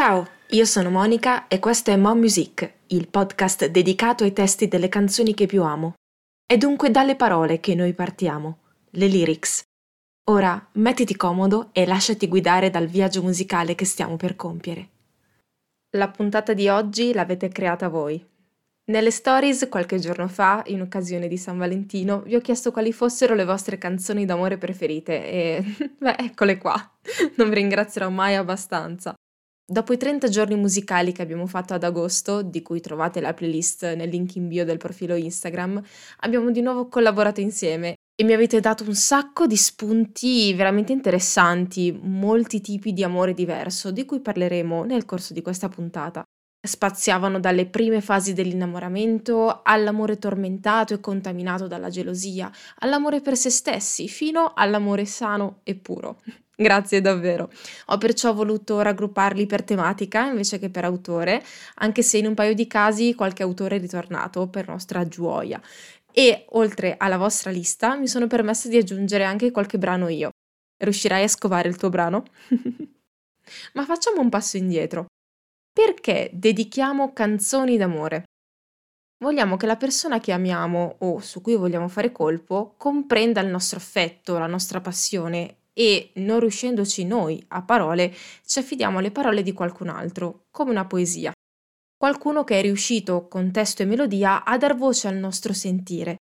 Ciao, io sono Monica e questo è Mom Music, il podcast dedicato ai testi delle canzoni che più amo. È dunque dalle parole che noi partiamo, le lyrics. Ora mettiti comodo e lasciati guidare dal viaggio musicale che stiamo per compiere. La puntata di oggi l'avete creata voi. Nelle stories qualche giorno fa, in occasione di San Valentino, vi ho chiesto quali fossero le vostre canzoni d'amore preferite e beh, eccole qua. Non vi ringrazierò mai abbastanza. Dopo i 30 giorni musicali che abbiamo fatto ad agosto, di cui trovate la playlist nel link in bio del profilo Instagram, abbiamo di nuovo collaborato insieme e mi avete dato un sacco di spunti veramente interessanti, molti tipi di amore diverso, di cui parleremo nel corso di questa puntata. Spaziavano dalle prime fasi dell'innamoramento all'amore tormentato e contaminato dalla gelosia, all'amore per se stessi, fino all'amore sano e puro. Grazie davvero. Ho perciò voluto raggrupparli per tematica invece che per autore, anche se in un paio di casi qualche autore è ritornato per nostra gioia. E oltre alla vostra lista mi sono permessa di aggiungere anche qualche brano io. Riuscirai a scovare il tuo brano? Ma facciamo un passo indietro. Perché dedichiamo canzoni d'amore? Vogliamo che la persona che amiamo o su cui vogliamo fare colpo comprenda il nostro affetto, la nostra passione e, non riuscendoci noi a parole, ci affidiamo alle parole di qualcun altro, come una poesia. Qualcuno che è riuscito, con testo e melodia, a dar voce al nostro sentire.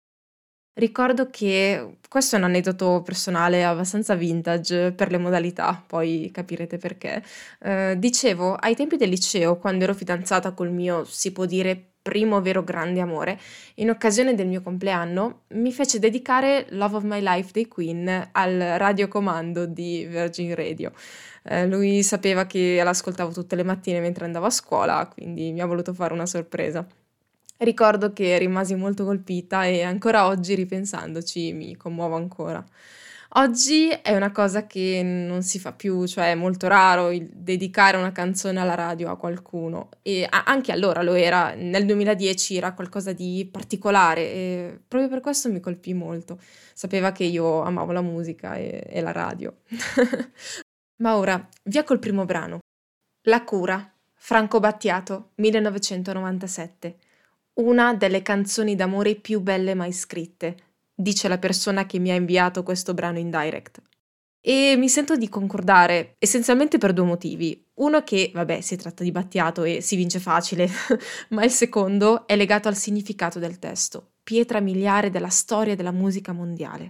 Ricordo che questo è un aneddoto personale abbastanza vintage per le modalità, poi capirete perché. Eh, dicevo, ai tempi del liceo, quando ero fidanzata col mio, si può dire, primo vero grande amore, in occasione del mio compleanno, mi fece dedicare Love of My Life dei Queen al radiocomando di Virgin Radio. Eh, lui sapeva che l'ascoltavo tutte le mattine mentre andavo a scuola, quindi mi ha voluto fare una sorpresa. Ricordo che rimasi molto colpita e ancora oggi ripensandoci mi commuovo ancora. Oggi è una cosa che non si fa più, cioè è molto raro dedicare una canzone alla radio a qualcuno e anche allora lo era, nel 2010 era qualcosa di particolare e proprio per questo mi colpì molto. Sapeva che io amavo la musica e, e la radio. Ma ora, via col primo brano. La cura, Franco Battiato, 1997. Una delle canzoni d'amore più belle mai scritte dice la persona che mi ha inviato questo brano in direct. E mi sento di concordare essenzialmente per due motivi. Uno che, vabbè, si tratta di Battiato e si vince facile, ma il secondo è legato al significato del testo, pietra miliare della storia della musica mondiale.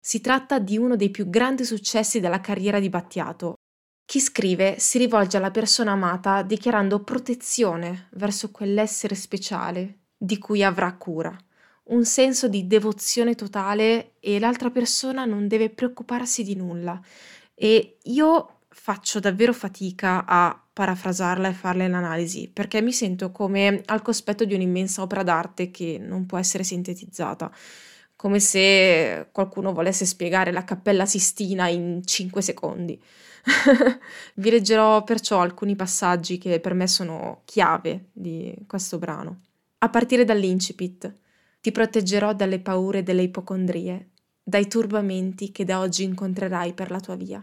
Si tratta di uno dei più grandi successi della carriera di Battiato. Chi scrive si rivolge alla persona amata dichiarando protezione verso quell'essere speciale di cui avrà cura un senso di devozione totale e l'altra persona non deve preoccuparsi di nulla. E io faccio davvero fatica a parafrasarla e farle l'analisi, perché mi sento come al cospetto di un'immensa opera d'arte che non può essere sintetizzata, come se qualcuno volesse spiegare la Cappella Sistina in 5 secondi. Vi leggerò perciò alcuni passaggi che per me sono chiave di questo brano. A partire dall'incipit. Ti proteggerò dalle paure delle ipocondrie, dai turbamenti che da oggi incontrerai per la tua via,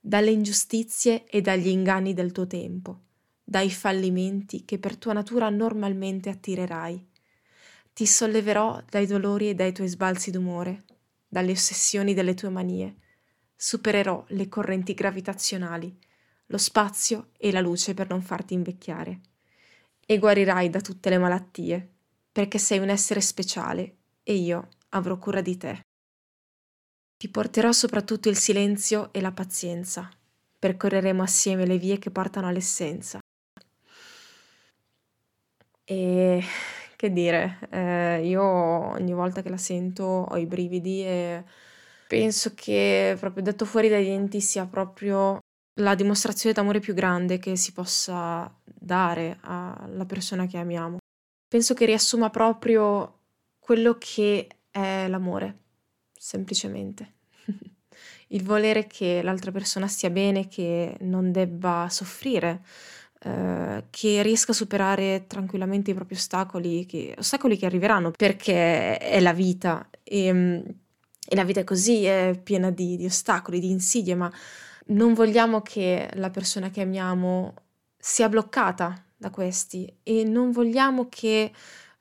dalle ingiustizie e dagli inganni del tuo tempo, dai fallimenti che per tua natura normalmente attirerai. Ti solleverò dai dolori e dai tuoi sbalzi d'umore, dalle ossessioni delle tue manie. Supererò le correnti gravitazionali, lo spazio e la luce per non farti invecchiare. E guarirai da tutte le malattie perché sei un essere speciale e io avrò cura di te. Ti porterò soprattutto il silenzio e la pazienza. Percorreremo assieme le vie che portano all'essenza. E che dire, eh, io ogni volta che la sento ho i brividi e penso che proprio detto fuori dai denti sia proprio la dimostrazione d'amore più grande che si possa dare alla persona che amiamo penso che riassuma proprio quello che è l'amore, semplicemente. il volere che l'altra persona stia bene, che non debba soffrire, eh, che riesca a superare tranquillamente i propri ostacoli, che, ostacoli che arriveranno perché è la vita e, e la vita è così, è piena di, di ostacoli, di insidie, ma non vogliamo che la persona che amiamo sia bloccata da questi e non vogliamo che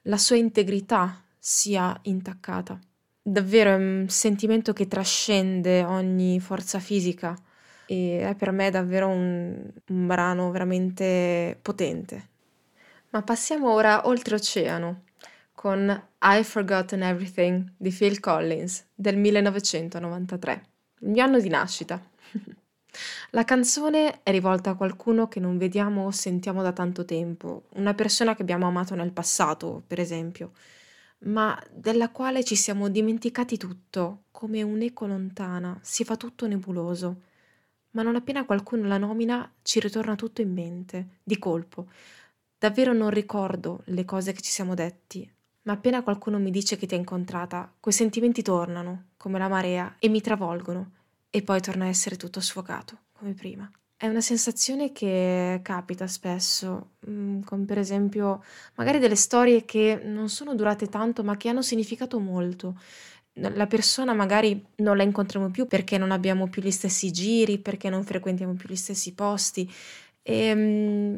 la sua integrità sia intaccata. Davvero è un sentimento che trascende ogni forza fisica e è per me davvero un, un brano veramente potente. Ma passiamo ora oltreoceano con I've Forgotten Everything di Phil Collins del 1993, il mio anno di nascita. La canzone è rivolta a qualcuno che non vediamo o sentiamo da tanto tempo, una persona che abbiamo amato nel passato, per esempio, ma della quale ci siamo dimenticati tutto, come un'eco lontana, si fa tutto nebuloso. Ma non appena qualcuno la nomina ci ritorna tutto in mente, di colpo. Davvero non ricordo le cose che ci siamo detti, ma appena qualcuno mi dice che ti ha incontrata, quei sentimenti tornano, come la marea, e mi travolgono e poi torna a essere tutto sfocato, come prima. È una sensazione che capita spesso, mm, come per esempio magari delle storie che non sono durate tanto ma che hanno significato molto. La persona magari non la incontriamo più perché non abbiamo più gli stessi giri, perché non frequentiamo più gli stessi posti. E mm,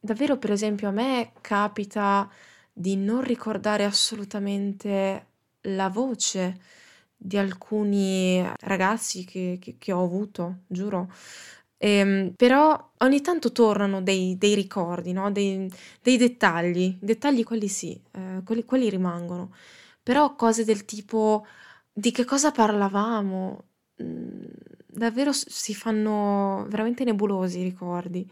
davvero, per esempio, a me capita di non ricordare assolutamente la voce di alcuni ragazzi che, che, che ho avuto, giuro. Ehm, però ogni tanto tornano dei, dei ricordi, no? dei, dei, dettagli, dettagli quelli sì, eh, quelli, quelli rimangono, però cose del tipo di che cosa parlavamo, mm, davvero si fanno veramente nebulosi i ricordi.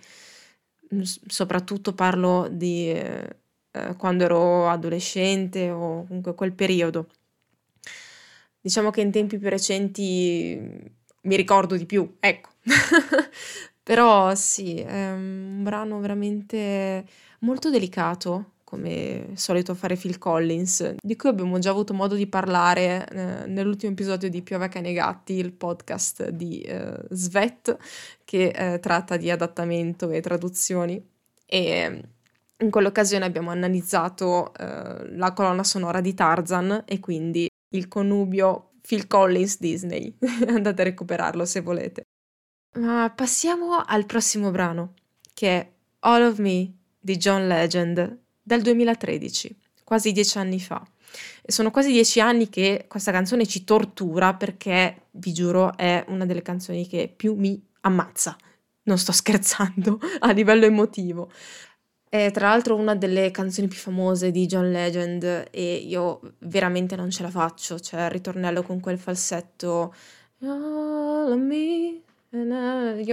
soprattutto parlo di eh, quando ero adolescente o comunque quel periodo. Diciamo che in tempi più recenti mi ricordo di più, ecco. Però sì, è un brano veramente molto delicato, come solito fare Phil Collins, di cui abbiamo già avuto modo di parlare eh, nell'ultimo episodio di Piove Cani Gatti, il podcast di eh, Svet, che eh, tratta di adattamento e traduzioni. E in quell'occasione abbiamo analizzato eh, la colonna sonora di Tarzan e quindi il connubio Phil Collins Disney. Andate a recuperarlo se volete. Ma passiamo al prossimo brano, che è All of Me di John Legend del 2013, quasi dieci anni fa. E sono quasi dieci anni che questa canzone ci tortura perché, vi giuro, è una delle canzoni che più mi ammazza. Non sto scherzando a livello emotivo. È tra l'altro una delle canzoni più famose di John Legend e io veramente non ce la faccio, cioè il ritornello con quel falsetto. Io,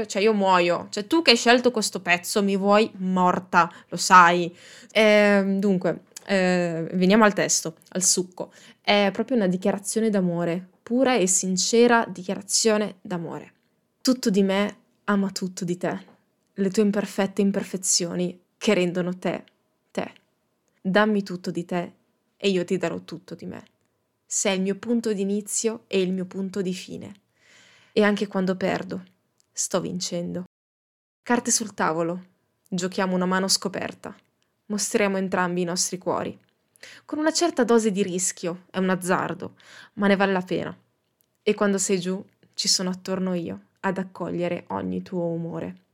cioè io muoio, cioè tu che hai scelto questo pezzo mi vuoi morta, lo sai. Eh, dunque, eh, veniamo al testo, al succo. È proprio una dichiarazione d'amore, pura e sincera dichiarazione d'amore. Tutto di me ama tutto di te, le tue imperfette imperfezioni che rendono te, te. Dammi tutto di te e io ti darò tutto di me. Sei il mio punto di inizio e il mio punto di fine. E anche quando perdo, sto vincendo. Carte sul tavolo. Giochiamo una mano scoperta. Mostriamo entrambi i nostri cuori. Con una certa dose di rischio, è un azzardo, ma ne vale la pena. E quando sei giù, ci sono attorno io ad accogliere ogni tuo umore.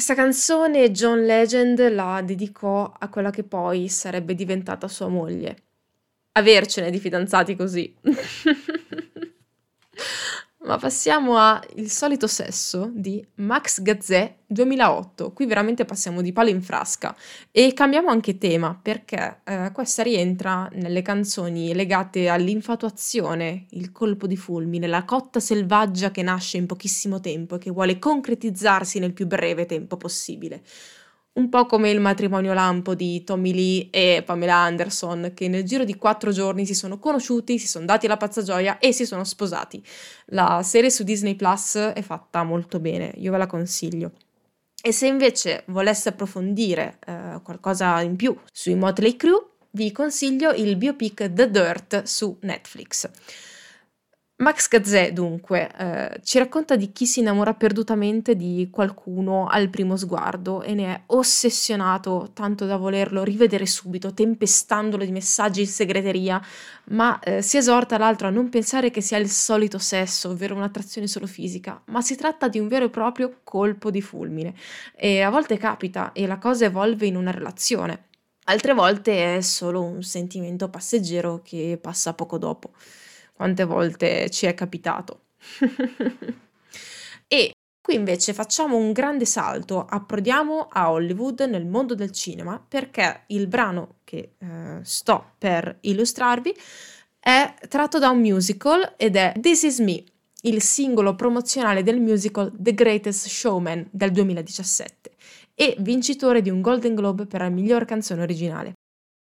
Questa canzone John Legend la dedicò a quella che poi sarebbe diventata sua moglie. Avercene di fidanzati così. Ma passiamo a Il solito sesso di Max Gazzè 2008. Qui veramente passiamo di palo in frasca e cambiamo anche tema perché eh, questa rientra nelle canzoni legate all'infatuazione, il colpo di fulmine, la cotta selvaggia che nasce in pochissimo tempo e che vuole concretizzarsi nel più breve tempo possibile un po' come il matrimonio lampo di Tommy Lee e Pamela Anderson, che nel giro di quattro giorni si sono conosciuti, si sono dati la pazza gioia e si sono sposati. La serie su Disney Plus è fatta molto bene, io ve la consiglio. E se invece voleste approfondire eh, qualcosa in più sui Motley Crue, vi consiglio il biopic The Dirt su Netflix. Max Gazzè, dunque, eh, ci racconta di chi si innamora perdutamente di qualcuno al primo sguardo e ne è ossessionato tanto da volerlo rivedere subito, tempestandolo di messaggi in segreteria, ma eh, si esorta l'altro a non pensare che sia il solito sesso, ovvero un'attrazione solo fisica, ma si tratta di un vero e proprio colpo di fulmine. E a volte capita e la cosa evolve in una relazione, altre volte è solo un sentimento passeggero che passa poco dopo quante volte ci è capitato. e qui invece facciamo un grande salto, approdiamo a Hollywood nel mondo del cinema perché il brano che eh, sto per illustrarvi è tratto da un musical ed è This Is Me, il singolo promozionale del musical The Greatest Showman del 2017 e vincitore di un Golden Globe per la miglior canzone originale.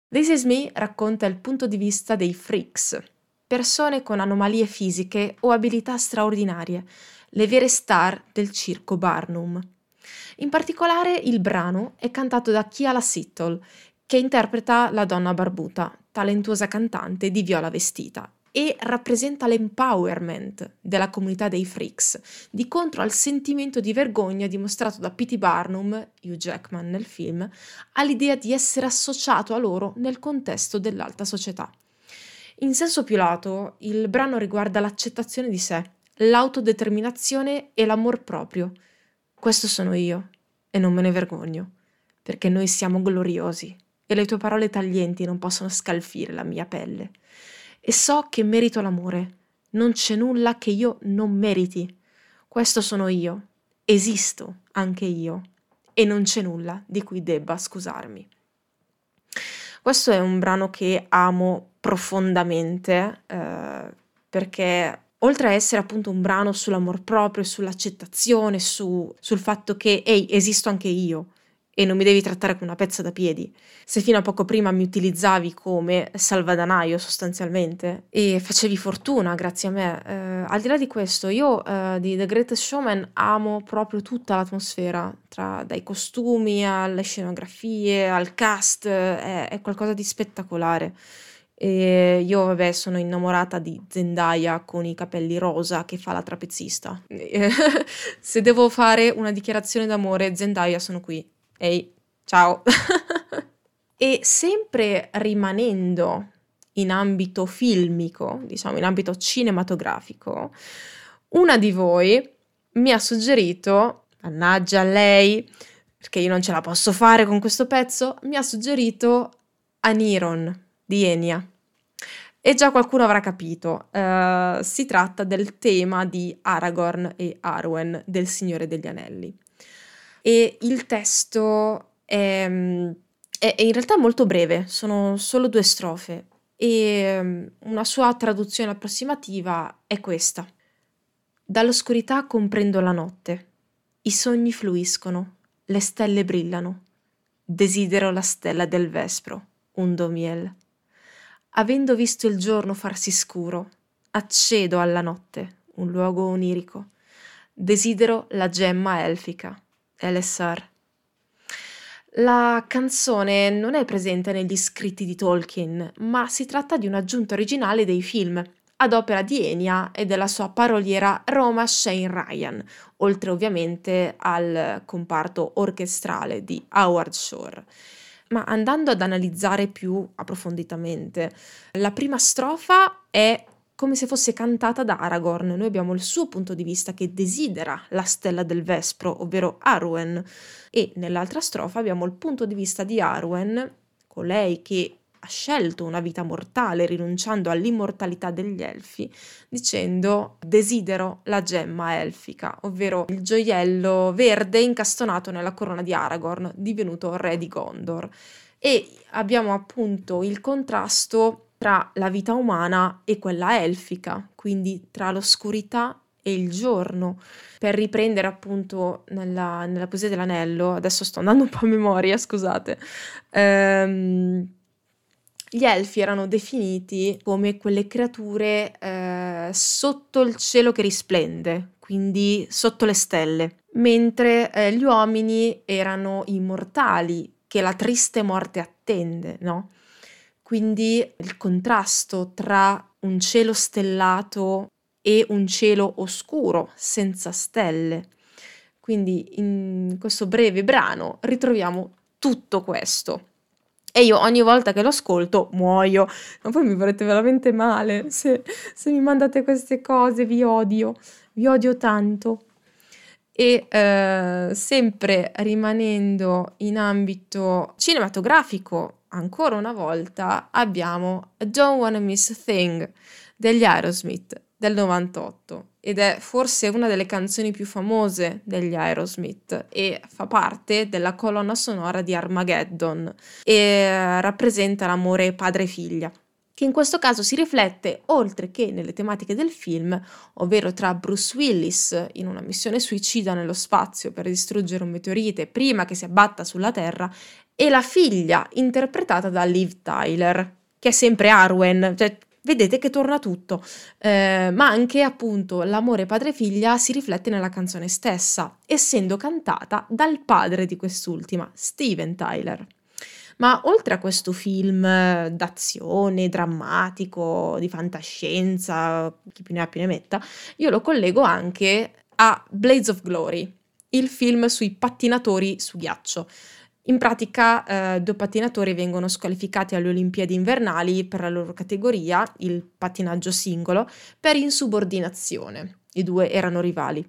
This Is Me racconta il punto di vista dei freaks, persone con anomalie fisiche o abilità straordinarie, le vere star del circo Barnum. In particolare il brano è cantato da Kiala Sittle, che interpreta la donna barbuta, talentuosa cantante di viola vestita, e rappresenta l'empowerment della comunità dei freaks, di contro al sentimento di vergogna dimostrato da P.T. Barnum, Hugh Jackman nel film, all'idea di essere associato a loro nel contesto dell'alta società. In senso più lato, il brano riguarda l'accettazione di sé, l'autodeterminazione e l'amor proprio. Questo sono io e non me ne vergogno, perché noi siamo gloriosi e le tue parole taglienti non possono scalfire la mia pelle. E so che merito l'amore, non c'è nulla che io non meriti. Questo sono io, esisto anche io, e non c'è nulla di cui debba scusarmi. Questo è un brano che amo profondamente eh, perché oltre a essere appunto un brano sull'amor proprio, sull'accettazione, su, sul fatto che ehi, esisto anche io, e non mi devi trattare come una pezza da piedi. Se fino a poco prima mi utilizzavi come salvadanaio sostanzialmente e facevi fortuna grazie a me, eh, al di là di questo, io eh, di The Greatest Showman amo proprio tutta l'atmosfera, tra, dai costumi alle scenografie, al cast, è, è qualcosa di spettacolare. E io, vabbè, sono innamorata di Zendaya con i capelli rosa che fa la trapezzista. Se devo fare una dichiarazione d'amore, Zendaya sono qui. Ehi, ciao! e sempre rimanendo in ambito filmico, diciamo in ambito cinematografico, una di voi mi ha suggerito, mannaggia lei, perché io non ce la posso fare con questo pezzo, mi ha suggerito Aniron di Enya. E già qualcuno avrà capito, uh, si tratta del tema di Aragorn e Arwen del Signore degli Anelli e il testo è, mm, è, è in realtà molto breve, sono solo due strofe. E mm, una sua traduzione approssimativa è questa. Dall'oscurità comprendo la notte, i sogni fluiscono, le stelle brillano, desidero la stella del vespro, un domiel. Avendo visto il giorno farsi scuro, accedo alla notte, un luogo onirico, desidero la gemma elfica, LSR. La canzone non è presente negli scritti di Tolkien, ma si tratta di un'aggiunta originale dei film, ad opera di Enya e della sua paroliera Roma Shane Ryan, oltre ovviamente al comparto orchestrale di Howard Shore. Ma andando ad analizzare più approfonditamente, la prima strofa è come se fosse cantata da Aragorn. Noi abbiamo il suo punto di vista che desidera la stella del Vespro, ovvero Arwen, e nell'altra strofa abbiamo il punto di vista di Arwen, colei che ha scelto una vita mortale rinunciando all'immortalità degli elfi, dicendo desidero la gemma elfica, ovvero il gioiello verde incastonato nella corona di Aragorn, divenuto re di Gondor. E abbiamo appunto il contrasto tra la vita umana e quella elfica, quindi tra l'oscurità e il giorno. Per riprendere appunto nella, nella poesia dell'anello, adesso sto andando un po' a memoria, scusate, ehm, gli elfi erano definiti come quelle creature eh, sotto il cielo che risplende, quindi sotto le stelle, mentre eh, gli uomini erano immortali, che la triste morte attende, no? Quindi il contrasto tra un cielo stellato e un cielo oscuro, senza stelle. Quindi in questo breve brano ritroviamo tutto questo. E io ogni volta che lo ascolto muoio, ma poi mi vorrete veramente male se, se mi mandate queste cose, vi odio, vi odio tanto. E eh, sempre rimanendo in ambito cinematografico, ancora una volta abbiamo Don't Wanna Miss a Thing degli Aerosmith del 98 ed è forse una delle canzoni più famose degli Aerosmith e fa parte della colonna sonora di Armageddon e eh, rappresenta l'amore padre-figlia che in questo caso si riflette oltre che nelle tematiche del film, ovvero tra Bruce Willis in una missione suicida nello spazio per distruggere un meteorite prima che si abbatta sulla Terra, e la figlia interpretata da Liv Tyler, che è sempre Arwen, cioè vedete che torna tutto, eh, ma anche appunto l'amore padre-figlia si riflette nella canzone stessa, essendo cantata dal padre di quest'ultima, Steven Tyler. Ma oltre a questo film d'azione, drammatico, di fantascienza, chi più ne ha più ne metta, io lo collego anche a Blades of Glory, il film sui pattinatori su ghiaccio. In pratica eh, due pattinatori vengono squalificati alle Olimpiadi invernali per la loro categoria, il pattinaggio singolo, per insubordinazione. I due erano rivali.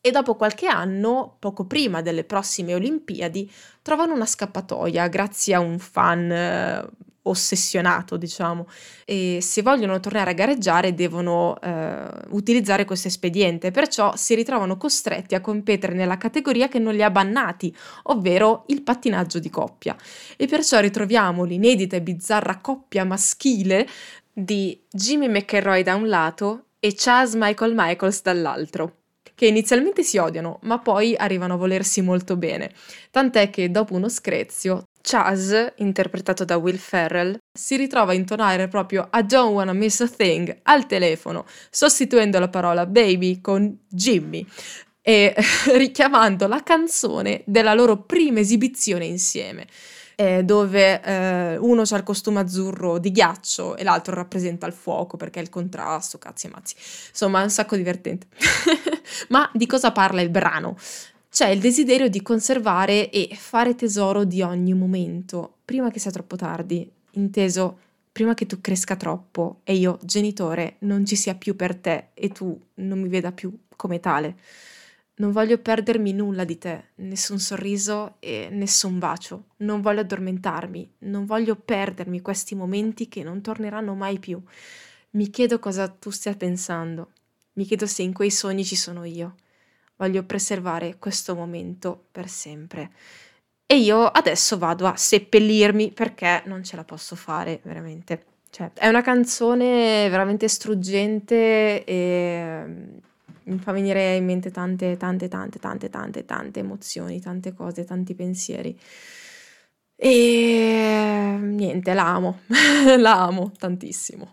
E dopo qualche anno, poco prima delle prossime Olimpiadi, trovano una scappatoia grazie a un fan eh, ossessionato, diciamo, e se vogliono tornare a gareggiare devono eh, utilizzare questo espediente, perciò si ritrovano costretti a competere nella categoria che non li ha bannati, ovvero il pattinaggio di coppia. E perciò ritroviamo l'inedita e bizzarra coppia maschile di Jimmy McElroy da un lato e Chaz Michael Michaels dall'altro che inizialmente si odiano, ma poi arrivano a volersi molto bene. Tant'è che dopo uno screzio, Chaz, interpretato da Will Ferrell, si ritrova a intonare proprio I don't wanna miss a thing al telefono, sostituendo la parola baby con Jimmy e richiamando la canzone della loro prima esibizione insieme. Eh, dove eh, uno ha il costume azzurro di ghiaccio e l'altro rappresenta il fuoco perché è il contrasto, cazzi e mazzi. Insomma, è un sacco divertente. Ma di cosa parla il brano? C'è il desiderio di conservare e fare tesoro di ogni momento, prima che sia troppo tardi, inteso prima che tu cresca troppo e io, genitore, non ci sia più per te e tu non mi veda più come tale. Non voglio perdermi nulla di te, nessun sorriso e nessun bacio. Non voglio addormentarmi, non voglio perdermi questi momenti che non torneranno mai più. Mi chiedo cosa tu stia pensando. Mi chiedo se in quei sogni ci sono io voglio preservare questo momento per sempre. E io adesso vado a seppellirmi perché non ce la posso fare veramente. Cioè, è una canzone veramente struggente e mm, mi fa venire in mente tante, tante, tante, tante, tante, tante emozioni, tante cose, tanti pensieri. E niente, la amo, la amo tantissimo.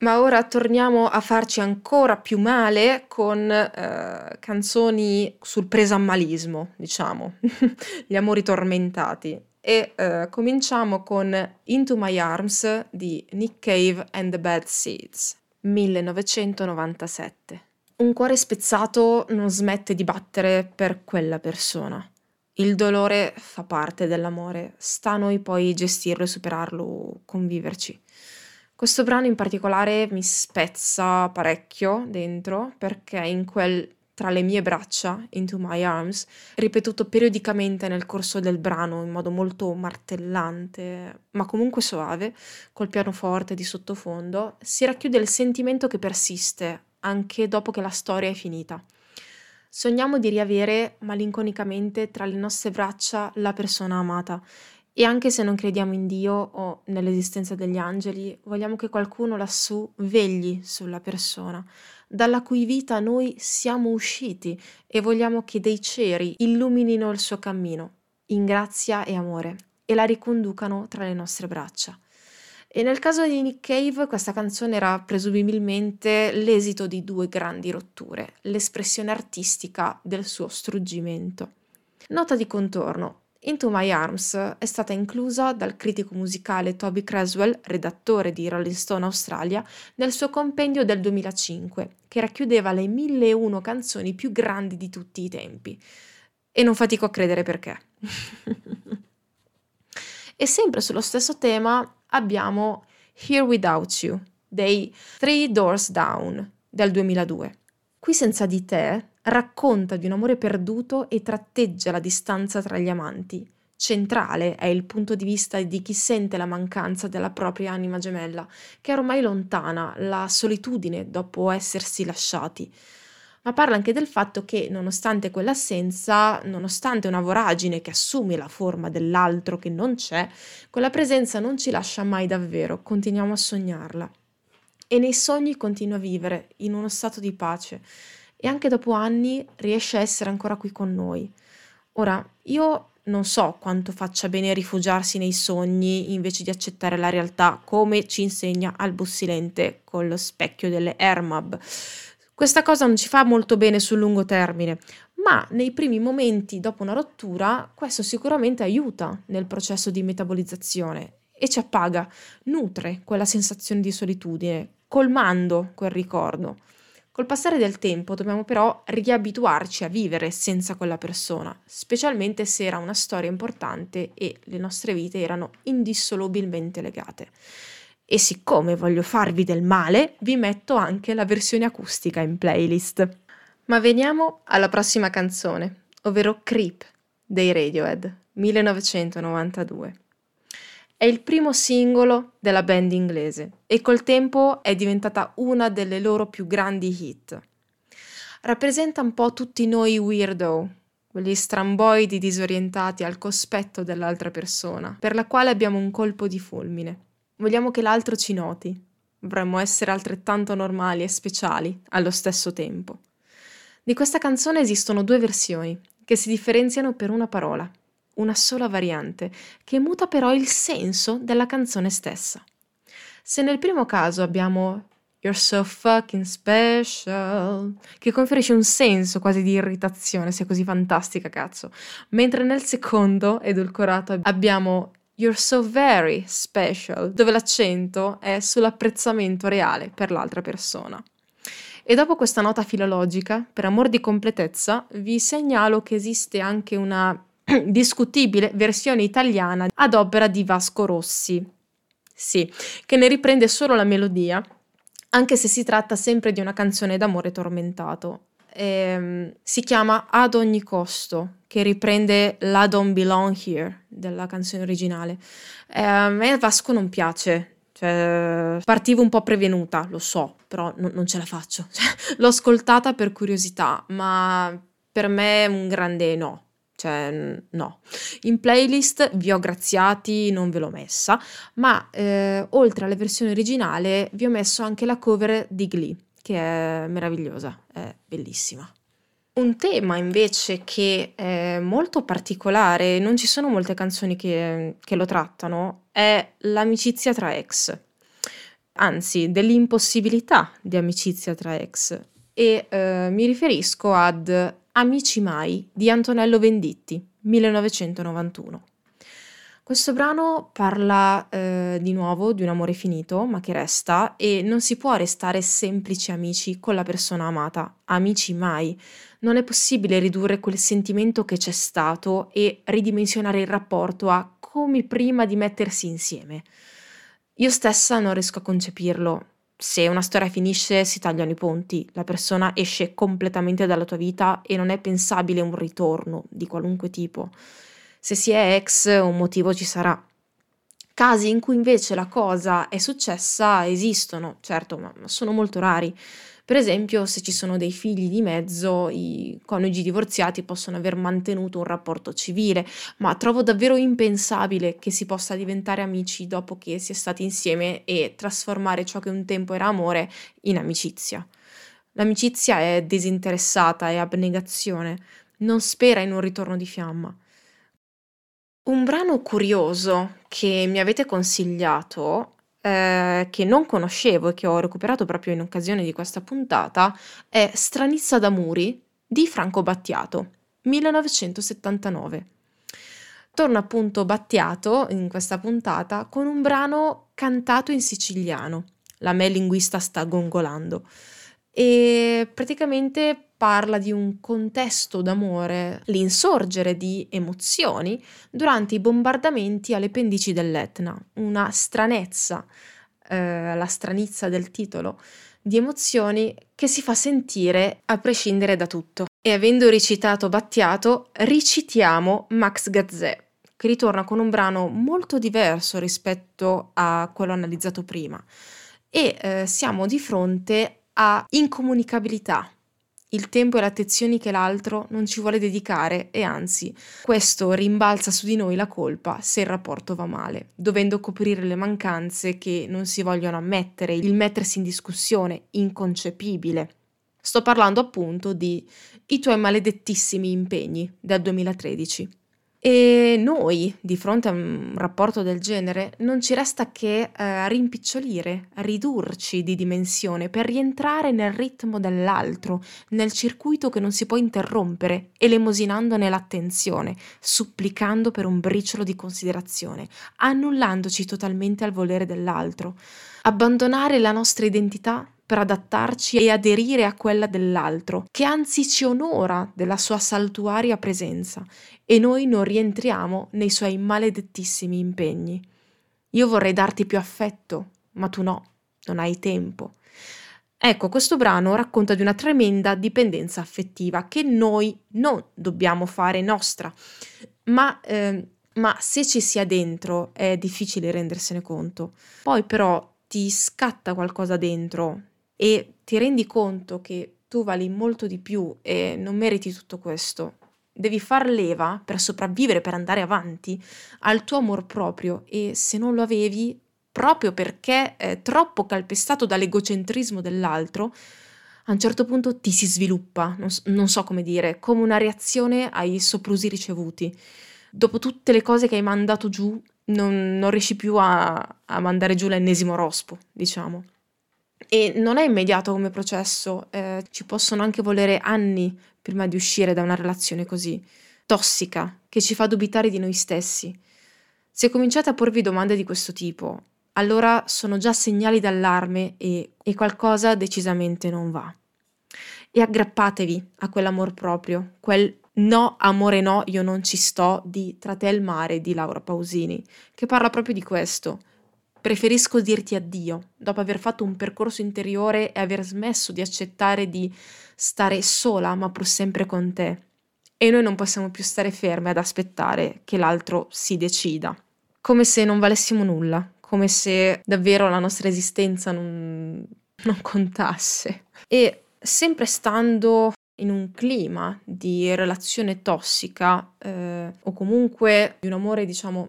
Ma ora torniamo a farci ancora più male con eh, canzoni sul presammalismo, diciamo, gli amori tormentati. E eh, cominciamo con Into My Arms di Nick Cave and the Bad Seeds, 1997. Un cuore spezzato non smette di battere per quella persona. Il dolore fa parte dell'amore, sta a noi poi gestirlo e superarlo, conviverci. Questo brano in particolare mi spezza parecchio dentro perché in quel tra le mie braccia, Into My Arms, ripetuto periodicamente nel corso del brano in modo molto martellante, ma comunque suave, col pianoforte di sottofondo, si racchiude il sentimento che persiste anche dopo che la storia è finita. Sogniamo di riavere malinconicamente tra le nostre braccia la persona amata e anche se non crediamo in Dio o nell'esistenza degli angeli, vogliamo che qualcuno lassù vegli sulla persona, dalla cui vita noi siamo usciti e vogliamo che dei ceri illuminino il suo cammino, in grazia e amore, e la riconducano tra le nostre braccia. E nel caso di Nick Cave questa canzone era presumibilmente l'esito di due grandi rotture, l'espressione artistica del suo struggimento. Nota di contorno. Into My Arms è stata inclusa dal critico musicale Toby Creswell, redattore di Rolling Stone Australia, nel suo compendio del 2005, che racchiudeva le 1001 canzoni più grandi di tutti i tempi. E non fatico a credere perché. e sempre sullo stesso tema abbiamo Here Without You dei Three Doors Down del 2002. Qui senza di te racconta di un amore perduto e tratteggia la distanza tra gli amanti. Centrale è il punto di vista di chi sente la mancanza della propria anima gemella, che è ormai lontana, la solitudine dopo essersi lasciati. Ma parla anche del fatto che, nonostante quell'assenza, nonostante una voragine che assume la forma dell'altro che non c'è, quella presenza non ci lascia mai davvero, continuiamo a sognarla. E nei sogni continua a vivere, in uno stato di pace e anche dopo anni riesce a essere ancora qui con noi. Ora, io non so quanto faccia bene rifugiarsi nei sogni invece di accettare la realtà, come ci insegna Albus Silente con lo specchio delle Hermab. Questa cosa non ci fa molto bene sul lungo termine, ma nei primi momenti dopo una rottura questo sicuramente aiuta nel processo di metabolizzazione e ci appaga, nutre quella sensazione di solitudine, colmando quel ricordo. Col passare del tempo dobbiamo però riabituarci a vivere senza quella persona, specialmente se era una storia importante e le nostre vite erano indissolubilmente legate. E siccome voglio farvi del male, vi metto anche la versione acustica in playlist. Ma veniamo alla prossima canzone, ovvero Creep dei Radiohead 1992. È il primo singolo della band inglese e col tempo è diventata una delle loro più grandi hit. Rappresenta un po' tutti noi weirdo, quegli stramboidi disorientati al cospetto dell'altra persona, per la quale abbiamo un colpo di fulmine. Vogliamo che l'altro ci noti. Vorremmo essere altrettanto normali e speciali allo stesso tempo. Di questa canzone esistono due versioni, che si differenziano per una parola, una sola variante, che muta però il senso della canzone stessa. Se nel primo caso abbiamo You're so fucking special, che conferisce un senso quasi di irritazione, sei così fantastica, cazzo, mentre nel secondo, edulcorato, abbiamo You're so very special, dove l'accento è sull'apprezzamento reale per l'altra persona. E dopo questa nota filologica, per amor di completezza, vi segnalo che esiste anche una discutibile versione italiana ad opera di Vasco Rossi. Sì, che ne riprende solo la melodia, anche se si tratta sempre di una canzone d'amore tormentato. Ehm, si chiama Ad ogni costo, che riprende La Don't Belong Here della canzone originale. Eh, a me Vasco non piace, cioè, partivo un po' prevenuta, lo so, però n- non ce la faccio. Cioè, l'ho ascoltata per curiosità, ma per me è un grande no cioè no. In playlist vi ho graziati, non ve l'ho messa, ma eh, oltre alla versione originale vi ho messo anche la cover di Glee, che è meravigliosa, è bellissima. Un tema invece che è molto particolare, non ci sono molte canzoni che, che lo trattano, è l'amicizia tra ex, anzi dell'impossibilità di amicizia tra ex. E eh, mi riferisco ad Amici mai di Antonello Venditti, 1991. Questo brano parla eh, di nuovo di un amore finito, ma che resta, e non si può restare semplici amici con la persona amata, amici mai. Non è possibile ridurre quel sentimento che c'è stato e ridimensionare il rapporto a come prima di mettersi insieme. Io stessa non riesco a concepirlo, se una storia finisce si tagliano i ponti, la persona esce completamente dalla tua vita e non è pensabile un ritorno di qualunque tipo. Se si è ex un motivo ci sarà. Casi in cui invece la cosa è successa esistono, certo, ma sono molto rari. Per esempio, se ci sono dei figli di mezzo, i coniugi divorziati possono aver mantenuto un rapporto civile, ma trovo davvero impensabile che si possa diventare amici dopo che si è stati insieme e trasformare ciò che un tempo era amore in amicizia. L'amicizia è disinteressata, è abnegazione, non spera in un ritorno di fiamma. Un brano curioso che mi avete consigliato eh, che non conoscevo e che ho recuperato proprio in occasione di questa puntata è Stranizza da Muri di Franco Battiato, 1979. torna appunto Battiato in questa puntata con un brano cantato in siciliano. La me linguista sta gongolando e praticamente parla di un contesto d'amore, l'insorgere di emozioni durante i bombardamenti alle pendici dell'Etna, una stranezza, eh, la stranizza del titolo, di emozioni che si fa sentire a prescindere da tutto. E avendo recitato Battiato, recitiamo Max Gazzè, che ritorna con un brano molto diverso rispetto a quello analizzato prima. E eh, siamo di fronte a incomunicabilità, il tempo e le attenzioni che l'altro non ci vuole dedicare e anzi questo rimbalza su di noi la colpa se il rapporto va male, dovendo coprire le mancanze che non si vogliono ammettere, il mettersi in discussione, inconcepibile. Sto parlando appunto di I tuoi maledettissimi impegni del 2013. E noi, di fronte a un rapporto del genere, non ci resta che eh, rimpicciolire, ridurci di dimensione per rientrare nel ritmo dell'altro, nel circuito che non si può interrompere, elemosinandone l'attenzione, supplicando per un briciolo di considerazione, annullandoci totalmente al volere dell'altro. Abbandonare la nostra identità per adattarci e aderire a quella dell'altro, che anzi ci onora della sua saltuaria presenza, e noi non rientriamo nei suoi maledettissimi impegni. Io vorrei darti più affetto, ma tu no, non hai tempo. Ecco, questo brano racconta di una tremenda dipendenza affettiva che noi non dobbiamo fare nostra, ma, eh, ma se ci sia dentro è difficile rendersene conto. Poi però ti scatta qualcosa dentro, e ti rendi conto che tu vali molto di più e non meriti tutto questo, devi far leva per sopravvivere, per andare avanti al tuo amor proprio e se non lo avevi, proprio perché è troppo calpestato dall'egocentrismo dell'altro, a un certo punto ti si sviluppa, non, non so come dire, come una reazione ai soprusi ricevuti. Dopo tutte le cose che hai mandato giù, non, non riesci più a, a mandare giù l'ennesimo rospo, diciamo. E non è immediato come processo, eh, ci possono anche volere anni prima di uscire da una relazione così tossica, che ci fa dubitare di noi stessi. Se cominciate a porvi domande di questo tipo, allora sono già segnali d'allarme e, e qualcosa decisamente non va. E aggrappatevi a quell'amor proprio, quel no, amore no, io non ci sto di Tra te il mare di Laura Pausini, che parla proprio di questo, Preferisco dirti addio dopo aver fatto un percorso interiore e aver smesso di accettare di stare sola ma pur sempre con te. E noi non possiamo più stare ferme ad aspettare che l'altro si decida. Come se non valessimo nulla, come se davvero la nostra esistenza non, non contasse. E sempre stando in un clima di relazione tossica eh, o comunque di un amore, diciamo,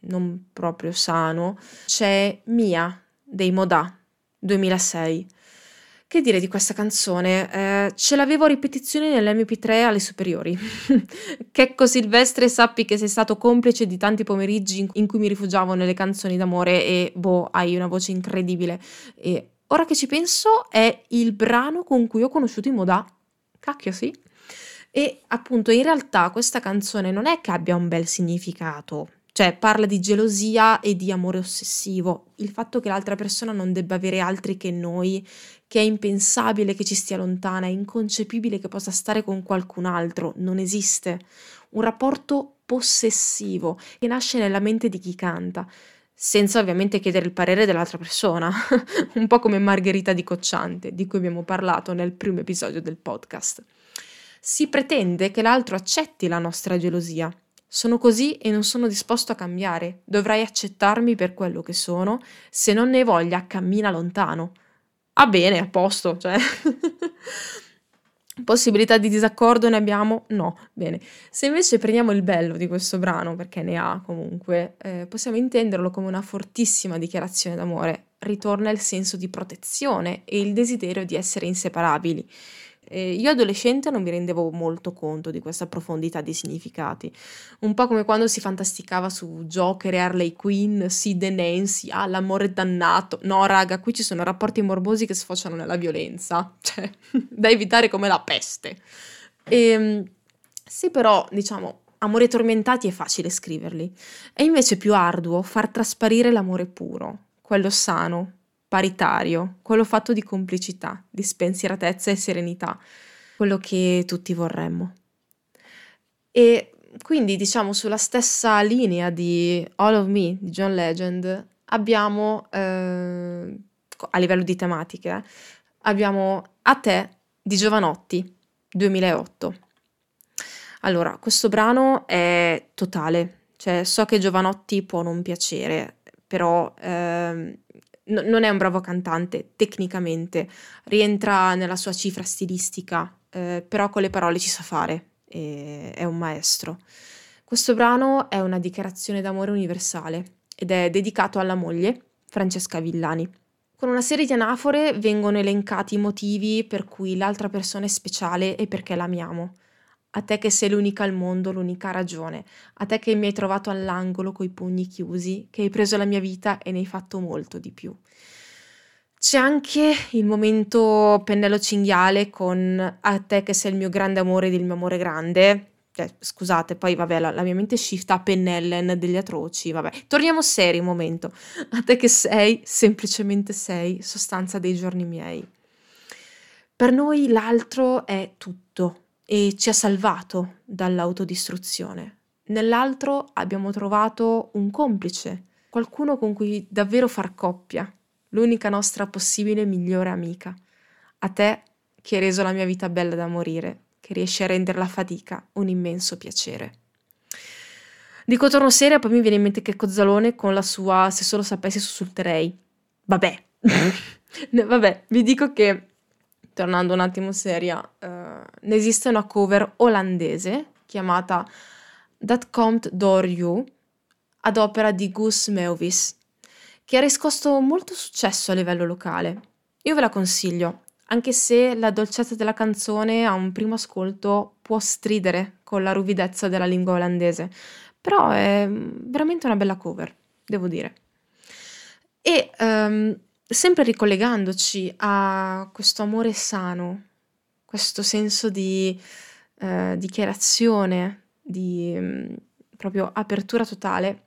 non proprio sano, c'è Mia dei Modà 2006. Che dire di questa canzone? Eh, ce l'avevo a ripetizione nell'MP3 alle superiori. Checco Silvestre, sappi che sei stato complice di tanti pomeriggi in cui mi rifugiavo nelle canzoni d'amore e boh, hai una voce incredibile. E ora che ci penso, è il brano con cui ho conosciuto i Modà. Cacchio, sì. E appunto, in realtà questa canzone non è che abbia un bel significato, cioè parla di gelosia e di amore ossessivo, il fatto che l'altra persona non debba avere altri che noi, che è impensabile che ci stia lontana, è inconcepibile che possa stare con qualcun altro, non esiste. Un rapporto possessivo che nasce nella mente di chi canta, senza ovviamente chiedere il parere dell'altra persona, un po' come Margherita di Cocciante, di cui abbiamo parlato nel primo episodio del podcast. Si pretende che l'altro accetti la nostra gelosia, sono così e non sono disposto a cambiare. Dovrai accettarmi per quello che sono. Se non ne hai voglia, cammina lontano. Ah bene, a posto, cioè. Possibilità di disaccordo ne abbiamo? No, bene. Se invece prendiamo il bello di questo brano, perché ne ha comunque, eh, possiamo intenderlo come una fortissima dichiarazione d'amore. Ritorna il senso di protezione e il desiderio di essere inseparabili. E io adolescente non mi rendevo molto conto di questa profondità di significati. Un po' come quando si fantasticava su Joker e Harley Quinn, Sid e Nancy, ah, l'amore dannato. No, raga, qui ci sono rapporti morbosi che sfociano nella violenza, cioè, da evitare come la peste. E, ehm, se però, diciamo, amori tormentati è facile scriverli, è invece più arduo far trasparire l'amore puro, quello sano, paritario, quello fatto di complicità, di spensieratezza e serenità, quello che tutti vorremmo. E quindi, diciamo, sulla stessa linea di All of Me di John Legend, abbiamo, eh, a livello di tematiche, eh, abbiamo A te di Giovanotti, 2008. Allora, questo brano è totale, cioè so che Giovanotti può non piacere, però eh, n- non è un bravo cantante tecnicamente, rientra nella sua cifra stilistica, eh, però con le parole ci sa fare, è un maestro. Questo brano è una dichiarazione d'amore universale ed è dedicato alla moglie, Francesca Villani. Con una serie di anafore vengono elencati i motivi per cui l'altra persona è speciale e perché l'amiamo. A te che sei l'unica al mondo, l'unica ragione. A te che mi hai trovato all'angolo coi pugni chiusi, che hai preso la mia vita e ne hai fatto molto di più. C'è anche il momento pennello cinghiale con A te che sei il mio grande amore ed il mio amore grande, cioè, scusate, poi vabbè, la, la, mia mente shifta a pennellen degli atroci, vabbè. Torniamo seri un momento. A te che sei, semplicemente sei, sostanza dei giorni miei. Per noi l'altro è tutto e ci ha salvato dall'autodistruzione. Nell'altro abbiamo trovato un complice, qualcuno con cui davvero far coppia, l'unica nostra possibile migliore amica. A te che hai reso la mia vita bella da morire che riesce a rendere la fatica un immenso piacere. Dico torno seria, poi mi viene in mente che Cozzalone con la sua Se solo sapessi sussulterei. Vabbè, vabbè, vi dico che, tornando un attimo seria, uh, ne esiste una cover olandese chiamata That Komt Door You ad opera di Gus Meeuwis, che ha riscosso molto successo a livello locale. Io ve la consiglio, anche se la dolcezza della canzone a un primo ascolto può stridere con la ruvidezza della lingua olandese, però è veramente una bella cover, devo dire. E um, sempre ricollegandoci a questo amore sano, questo senso di uh, dichiarazione, di um, proprio apertura totale,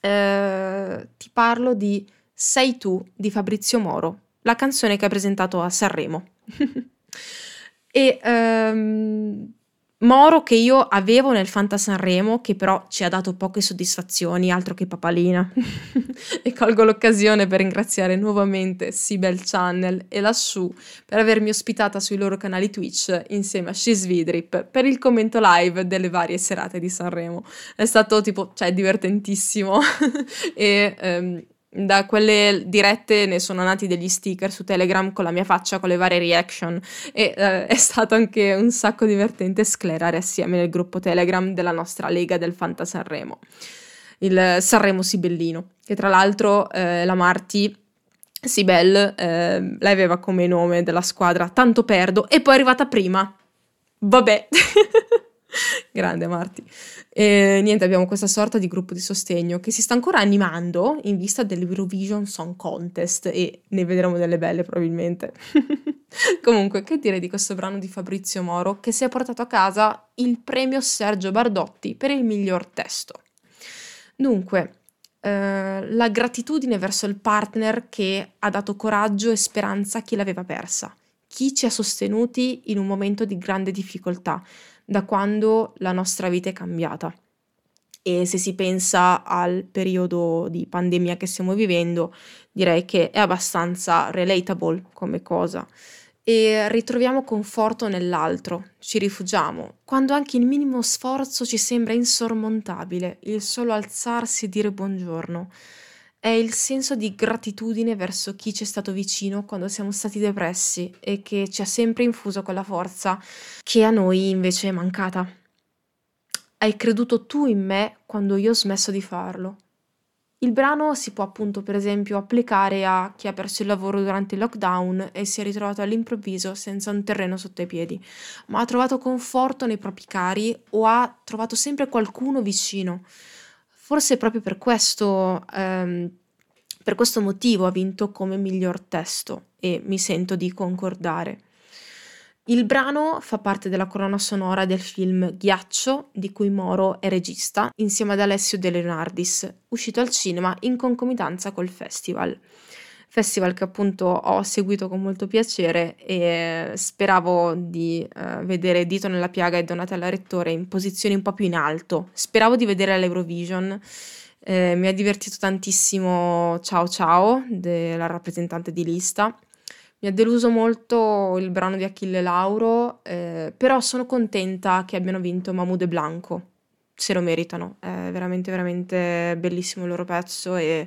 uh, ti parlo di Sei tu di Fabrizio Moro la canzone che ha presentato a Sanremo. e um, Moro che io avevo nel Fanta Sanremo, che però ci ha dato poche soddisfazioni, altro che papalina. e colgo l'occasione per ringraziare nuovamente Sibel Channel e lassù per avermi ospitata sui loro canali Twitch insieme a Scisvidrip per il commento live delle varie serate di Sanremo. È stato tipo, cioè, divertentissimo e... Um, da quelle dirette ne sono nati degli sticker su Telegram con la mia faccia, con le varie reaction e eh, è stato anche un sacco divertente sclerare assieme nel gruppo Telegram della nostra Lega del Fanta Sanremo, il Sanremo Sibellino, che tra l'altro eh, la Marti Sibel eh, l'aveva come nome della squadra Tanto Perdo e poi è arrivata prima. Vabbè. Grande Marti. E niente, abbiamo questa sorta di gruppo di sostegno che si sta ancora animando in vista dell'Eurovision Song Contest e ne vedremo delle belle probabilmente. Comunque, che dire di questo brano di Fabrizio Moro che si è portato a casa il premio Sergio Bardotti per il miglior testo. Dunque, eh, la gratitudine verso il partner che ha dato coraggio e speranza a chi l'aveva persa, chi ci ha sostenuti in un momento di grande difficoltà, da quando la nostra vita è cambiata. E se si pensa al periodo di pandemia che stiamo vivendo, direi che è abbastanza relatable come cosa. E ritroviamo conforto nell'altro, ci rifugiamo, quando anche il minimo sforzo ci sembra insormontabile, il solo alzarsi e dire buongiorno è il senso di gratitudine verso chi ci è stato vicino quando siamo stati depressi e che ci ha sempre infuso quella forza che a noi invece è mancata. Hai creduto tu in me quando io ho smesso di farlo. Il brano si può appunto per esempio applicare a chi ha perso il lavoro durante il lockdown e si è ritrovato all'improvviso senza un terreno sotto i piedi, ma ha trovato conforto nei propri cari o ha trovato sempre qualcuno vicino Forse proprio per questo, ehm, per questo motivo ha vinto come miglior testo e mi sento di concordare. Il brano fa parte della colonna sonora del film Ghiaccio, di cui Moro è regista, insieme ad Alessio De Leonardis, uscito al cinema in concomitanza col festival. Festival che appunto ho seguito con molto piacere e speravo di uh, vedere Dito nella piaga e Donatella Rettore in posizioni un po' più in alto. Speravo di vedere l'Eurovision. Eh, mi ha divertito tantissimo Ciao Ciao, della rappresentante di lista mi ha deluso molto il brano di Achille Lauro, eh, però sono contenta che abbiano vinto Mahmoud e Blanco. Se lo meritano, è veramente, veramente bellissimo il loro pezzo e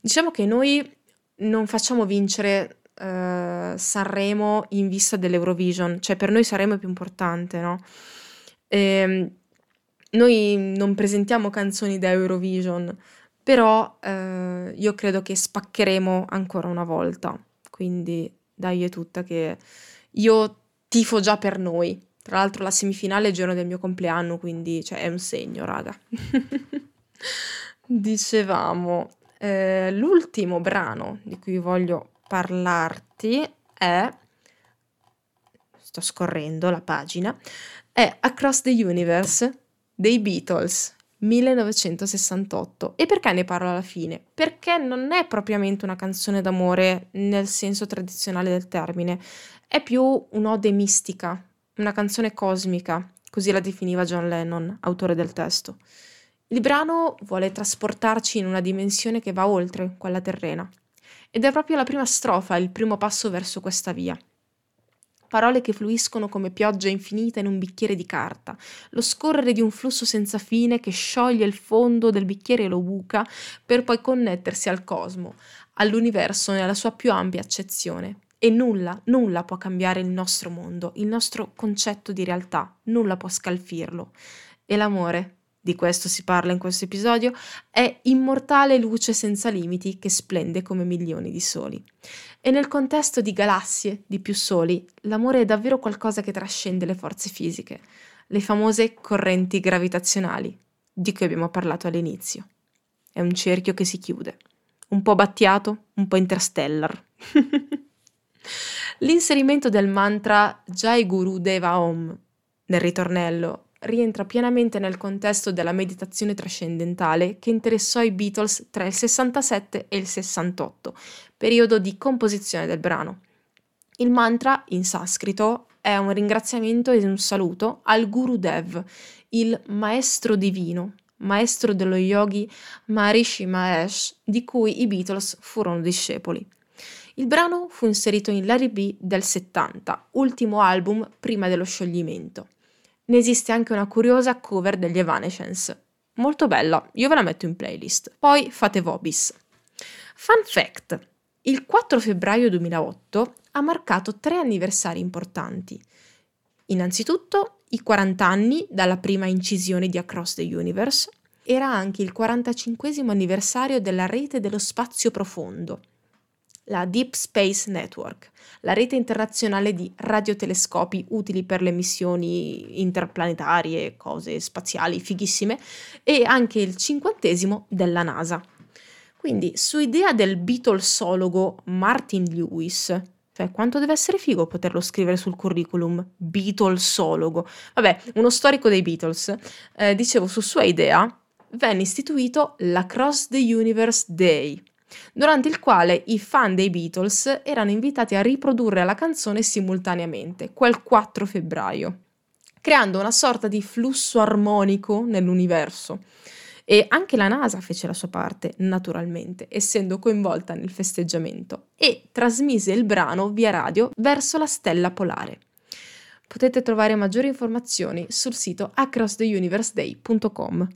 diciamo che noi non facciamo vincere uh, Sanremo in vista dell'Eurovision, cioè per noi Sanremo è più importante, no? E, ehm, noi non presentiamo canzoni da Eurovision, però uh, io credo che spaccheremo ancora una volta quindi dai è tutta che io tifo già per noi. Tra l'altro la semifinale è il giorno del mio compleanno, quindi cioè, è un segno, raga. Dicevamo, eh, l'ultimo brano di cui voglio parlarti è, sto scorrendo la pagina, è Across the Universe dei Beatles. 1968. E perché ne parlo alla fine? Perché non è propriamente una canzone d'amore nel senso tradizionale del termine, è più un'ode mistica, una canzone cosmica, così la definiva John Lennon, autore del testo. Il brano vuole trasportarci in una dimensione che va oltre quella terrena. Ed è proprio la prima strofa il primo passo verso questa via parole che fluiscono come pioggia infinita in un bicchiere di carta, lo scorrere di un flusso senza fine che scioglie il fondo del bicchiere e lo buca per poi connettersi al cosmo, all'universo nella sua più ampia accezione. E nulla, nulla può cambiare il nostro mondo, il nostro concetto di realtà, nulla può scalfirlo. E l'amore, di questo si parla in questo episodio, è immortale luce senza limiti che splende come milioni di soli. E nel contesto di galassie, di più soli, l'amore è davvero qualcosa che trascende le forze fisiche, le famose correnti gravitazionali, di cui abbiamo parlato all'inizio. È un cerchio che si chiude, un po' battiato, un po' interstellar. L'inserimento del mantra Jai Guru Deva Om nel ritornello rientra pienamente nel contesto della meditazione trascendentale che interessò i Beatles tra il 67 e il 68, periodo di composizione del brano. Il mantra, in sanscrito, è un ringraziamento e un saluto al Guru Dev, il maestro divino, maestro dello yogi Maharishi Mahesh, di cui i Beatles furono discepoli. Il brano fu inserito in Larry B del 70, ultimo album prima dello scioglimento ne esiste anche una curiosa cover degli Evanescence. Molto bella, io ve la metto in playlist. Poi fate Vobis. Fun fact: il 4 febbraio 2008 ha marcato tre anniversari importanti. Innanzitutto i 40 anni dalla prima incisione di Across the Universe, era anche il 45 anniversario della rete dello spazio profondo, la Deep Space Network, la rete internazionale di radiotelescopi utili per le missioni interplanetarie, cose spaziali fighissime, e anche il cinquantesimo della NASA. Quindi, su idea del Beatlesologo Martin Lewis, cioè quanto deve essere figo poterlo scrivere sul curriculum, Beatlesologo, vabbè, uno storico dei Beatles, eh, dicevo, su sua idea venne istituito l'Across the Universe Day, durante il quale i fan dei Beatles erano invitati a riprodurre la canzone simultaneamente, quel 4 febbraio, creando una sorta di flusso armonico nell'universo. E anche la NASA fece la sua parte, naturalmente, essendo coinvolta nel festeggiamento, e trasmise il brano via radio verso la stella polare. Potete trovare maggiori informazioni sul sito acrosstheuniverseday.com.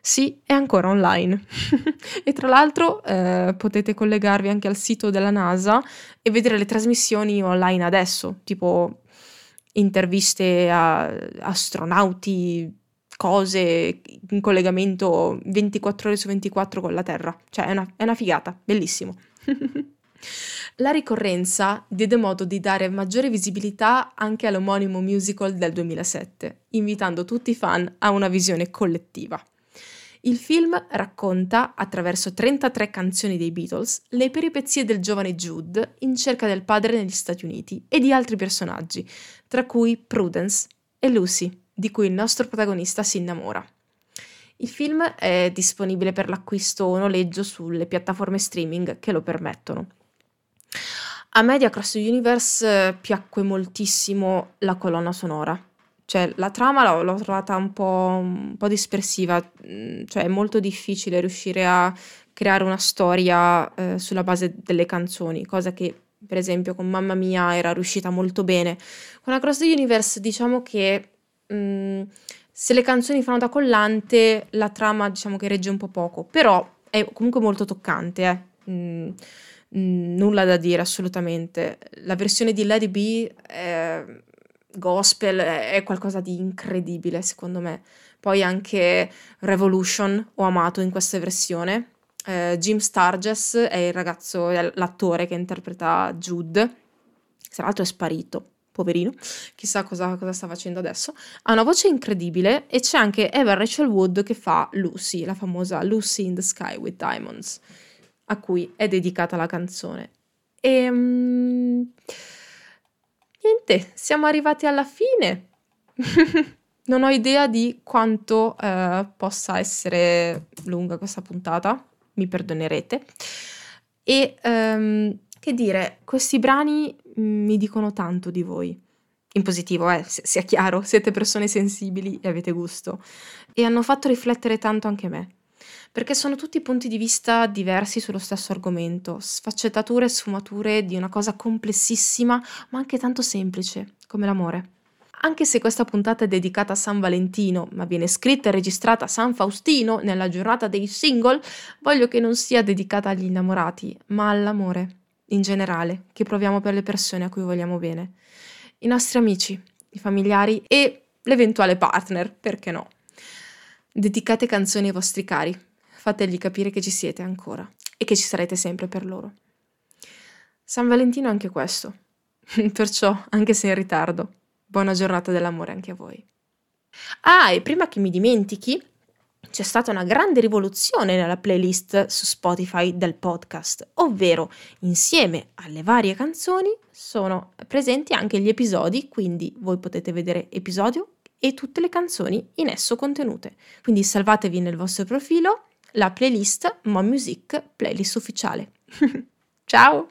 Sì, è ancora online. e tra l'altro eh, potete collegarvi anche al sito della NASA e vedere le trasmissioni online adesso, tipo interviste a astronauti, cose in collegamento 24 ore su 24 con la Terra. Cioè è una, è una figata, bellissimo. La ricorrenza diede modo di dare maggiore visibilità anche all'omonimo musical del 2007, invitando tutti i fan a una visione collettiva. Il film racconta, attraverso 33 canzoni dei Beatles, le peripezie del giovane Jude in cerca del padre negli Stati Uniti e di altri personaggi, tra cui Prudence e Lucy, di cui il nostro protagonista si innamora. Il film è disponibile per l'acquisto o noleggio sulle piattaforme streaming che lo permettono. A me di Across the Universe eh, piacque moltissimo la colonna sonora. Cioè, la trama l'ho, l'ho trovata un po', un po', dispersiva, mm, cioè è molto difficile riuscire a creare una storia eh, sulla base delle canzoni, cosa che per esempio con Mamma Mia era riuscita molto bene. Con Across the Universe diciamo che mh, mm, se le canzoni fanno da collante, la trama diciamo che regge un po' poco, però è comunque molto toccante, eh. mm, mm, nulla da dire assolutamente. La versione di Lady B è gospel è qualcosa di incredibile secondo me. Poi anche Revolution ho amato in questa versione. Eh, Jim Sturgess è il ragazzo, è l'attore che interpreta Jude, tra l'altro è sparito, poverino, chissà cosa, cosa, sta facendo adesso. Ha una voce incredibile e c'è anche Eva Rachel Wood che fa Lucy, la famosa Lucy in the Sky with Diamonds, a cui è dedicata la canzone. E... Niente, siamo arrivati alla fine. non ho idea di quanto eh, possa essere lunga questa puntata, mi perdonerete. E um, che dire, questi brani mi dicono tanto di voi. In positivo, eh, sia chiaro, siete persone sensibili e avete gusto. E hanno fatto riflettere tanto anche me. Perché sono tutti punti di vista diversi sullo stesso argomento, sfaccettature e sfumature di una cosa complessissima, ma anche tanto semplice, come l'amore. Anche se questa puntata è dedicata a San Valentino, ma viene scritta e registrata a San Faustino nella giornata dei single, voglio che non sia dedicata agli innamorati, ma all'amore in generale che proviamo per le persone a cui vogliamo bene, i nostri amici, i familiari e l'eventuale partner, perché no. Dedicate canzoni ai vostri cari, fategli capire che ci siete ancora e che ci sarete sempre per loro. San Valentino è anche questo, perciò, anche se in ritardo, buona giornata dell'amore anche a voi. Ah, e prima che mi dimentichi, c'è stata una grande rivoluzione nella playlist su Spotify del podcast, ovvero insieme alle varie canzoni sono presenti anche gli episodi, quindi voi potete vedere episodio e tutte le canzoni in esso contenute. Quindi salvatevi nel vostro profilo la playlist Mo Music playlist ufficiale. Ciao!